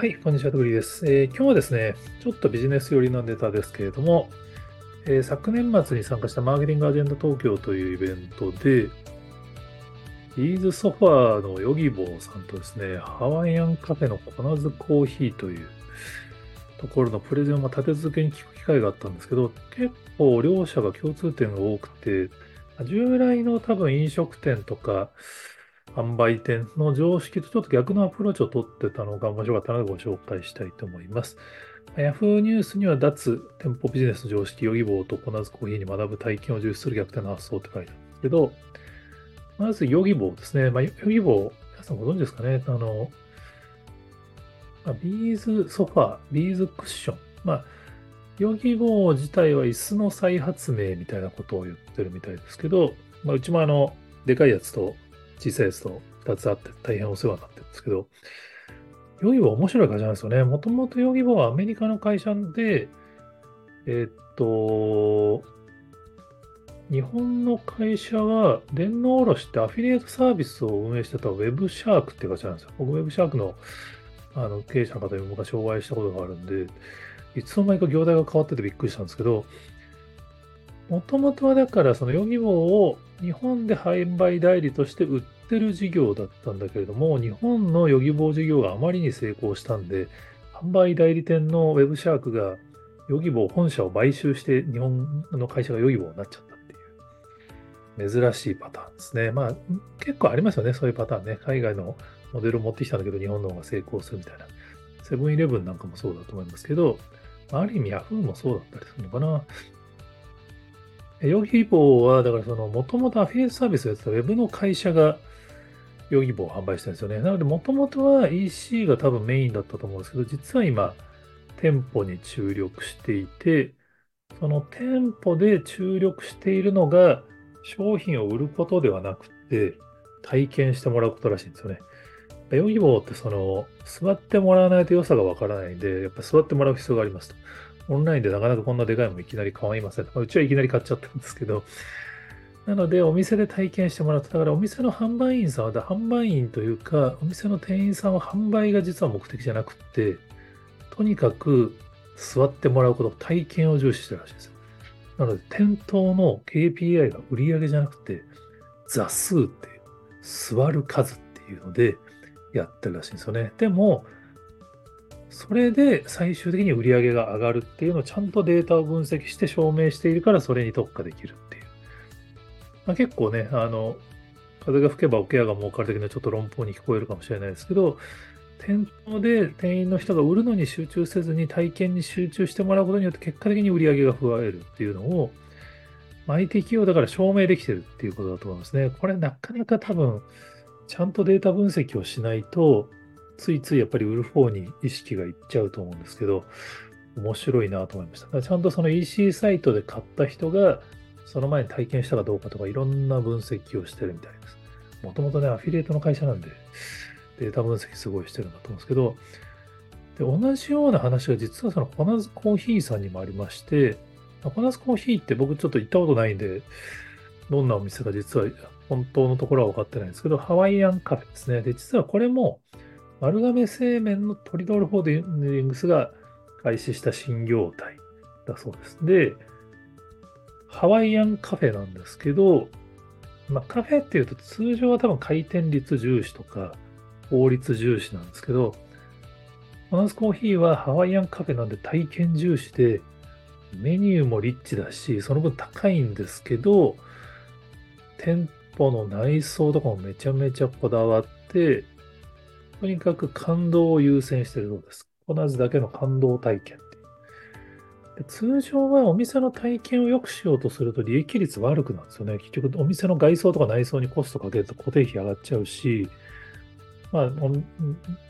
はい、こんにちは、とぐりです、えー、今日はですね、ちょっとビジネス寄りのネタですけれども、えー、昨年末に参加したマーケティングアジェンダ東京というイベントで、ビーズソファーのヨギボーさんとですね、ハワイアンカフェのコナズコーヒーというところのプレゼンを立て続けに聞く機会があったんですけど、結構両者が共通点が多くて、従来の多分飲食店とか、販売店の常識とちょっと逆のアプローチを取ってたのが面白かったのでご紹介したいと思います。Yahoo ニュースには脱店舗ビジネスの常識、 Yogiboとコナズ珈琲に学ぶ体験を重視する逆転の発想って書いてあるんですけど、まず Yogiboですね。まあ、 Yogibo、皆さんご存知ですかねあの、まあ、ビーズソファー、ビーズクッション。まあ、 Yogibo自体は椅子の再発明みたいなことを言ってるみたいですけど、まあ、うちもあの、でかいやつと小さいやつと2つあって大変お世話になってるんですけど、ヨギボー面白い会社なんですよね。もともとヨギボーはアメリカの会社で、えー、っと、日本の会社は電脳卸ってアフィリエイトサービスを運営してた Web シャークっていう会社なんですよ。僕 Web シャークのあの経営者の方に昔お会いしたことがあるんで、いつの間にか業態が変わっててびっくりしたんですけど、もともとはだからそのヨギボーを日本で販売代理として売ってる事業だったんだけれども、日本のヨギボー事業があまりに成功したんで、販売代理店のウェブシャークがヨギボー本社を買収して日本の会社がヨギボーになっちゃったっていう、珍しいパターンですね。まあ結構ありますよね、そういうパターンね。海外のモデルを持ってきたんだけど、日本の方が成功するみたいな。セブンイレブンなんかもそうだと思いますけど、ある意味ヤフーもそうだったりするのかな。ヨギボーは、だからその、もともとアフィリエイトサービスをやってたウェブの会社が、ヨギボを販売してるんですよね。なので、もともとは EC が多分メインだったと思うんですけど、実は今、店舗に注力していて、その店舗で注力しているのが、商品を売ることではなくて、体験してもらうことらしいんですよね。ヨギボーってその、座ってもらわないと良さがわからないんで、やっぱ座ってもらう必要がありますと。オンラインでなかなかこんなでかいもんいきなり買いません。うちはいきなり買っちゃったんですけど、なので、お店で体験してもらって、だからお店の販売員さんは、販売員というか、お店の店員さんは販売が実は目的じゃなくて、とにかく座ってもらうこと、体験を重視してるらしいですよ。なので、店頭の KPI が売り上げじゃなくて、座数っていう、座る数っていうのでやってるらしいんですよね。でも、それで最終的に売り上げが上がるっていうのをちゃんとデータを分析して証明しているからそれに特化できるっていう。まあ、結構ね、あの、風が吹けばおケアが儲かる的なちょっと論法に聞こえるかもしれないですけど、店頭で店員の人が売るのに集中せずに体験に集中してもらうことによって結果的に売り上げが増えるっていうのを、IT 企業だから証明できてるっていうことだと思いますね。これなかなか多分、ちゃんとデータ分析をしないと、ついついやっぱり売る方に意識がいっちゃうと思うんですけど、面白いなと思いました。ちゃんとその EC サイトで買った人が、その前に体験したかどうかとか、いろんな分析をしてるみたいです。もともとね、アフィリエイトの会社なんで、データ分析すごいしてるんだと思うんですけど、で同じような話が実はそのコナズコーヒーさんにもありまして、コナズコーヒーって僕ちょっと行ったことないんで、どんなお店か実は本当のところは分かってないんですけど、ハワイアンカフェですね。で、実はこれも、丸亀製麺のトリドールホールディングスが開始した新業態だそうです。で、ハワイアンカフェなんですけど、まあ、カフェっていうと通常は多分回転率重視とか法律重視なんですけど、モナスコーヒーはハワイアンカフェなんで体験重視で、メニューもリッチだし、その分高いんですけど、店舗の内装とかもめちゃめちゃこだわって、とにかく感動を優先してるそうです。同じだけの感動体験通常はお店の体験を良くしようとすると利益率悪くなるんですよね。結局お店の外装とか内装にコストかけると固定費上がっちゃうし、まあ、お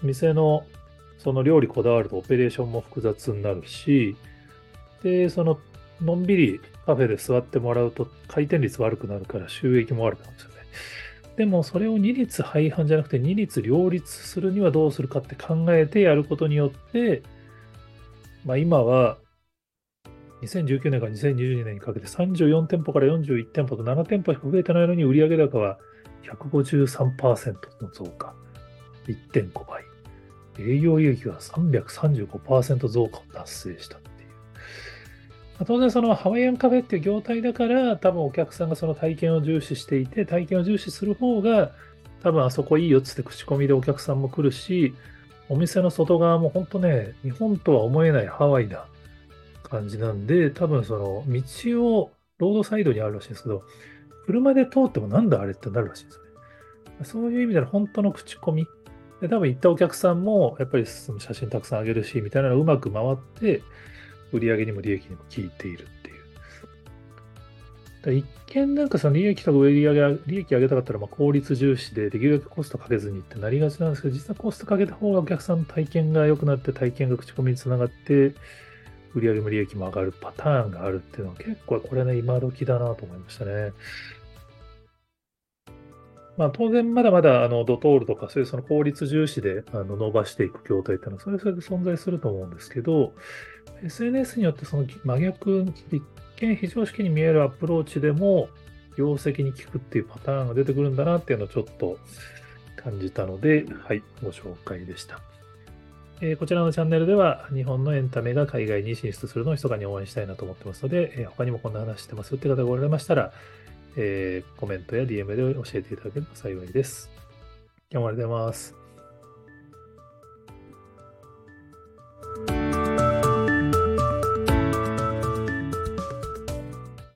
店のその料理こだわるとオペレーションも複雑になるし、で、そののんびりカフェで座ってもらうと回転率悪くなるから収益も悪くなるんですよね。でもそれを二律背反じゃなくて二律両立するにはどうするかって考えてやることによって、まあ、今は2019年から2022年にかけて34店舗から41店舗と7店舗しか増えてないのに売上高は153%の増加。1.5倍。営業利益が335%増加を達成したっていう。まあ当然そのハワイアンカフェっていう業態だから多分お客さんがその体験を重視していて体験を重視する方が多分あそこいいよっつって口コミでお客さんも来るしお店の外側も本当ね日本とは思えないハワイな感じなんで多分その道をロードサイドにあるらしいんですけど車で通ってもなんだあれってなるらしいんですよね。そういう意味での本当の口コミ。で多分行ったお客さんもやっぱりその写真たくさんあげるしみたいなのがうまく回って売り上げにも利益にも効いているっていう。だ一見なんかその利益とか売り上げ、利益上げたかったらま効率重視でできるだけコストかけずにってなりがちなんですけど、実はコストかけた方がお客さんの体験が良くなって体験が口コミにつながって売上も利益も上がるパターンがあるっていうのは結構これね、今時だなと思いましたね。まあ、当然まだまだあのドトールとかそういうその効率重視であの伸ばしていく業態っていうのはそれそれ存在すると思うんですけど SNS によってその真逆一見非常識に見えるアプローチでも業績に効くっていうパターンが出てくるんだなっていうのをちょっと感じたので、はい、ご紹介でした。えーこちらのチャンネルでは日本のエンタメが海外に進出するのを密かに応援したいなと思ってますので、えー他にもこんな話してますよって方がおられましたら、えーコメントや DM で教えていただければ幸いです。今日もありがとうございます。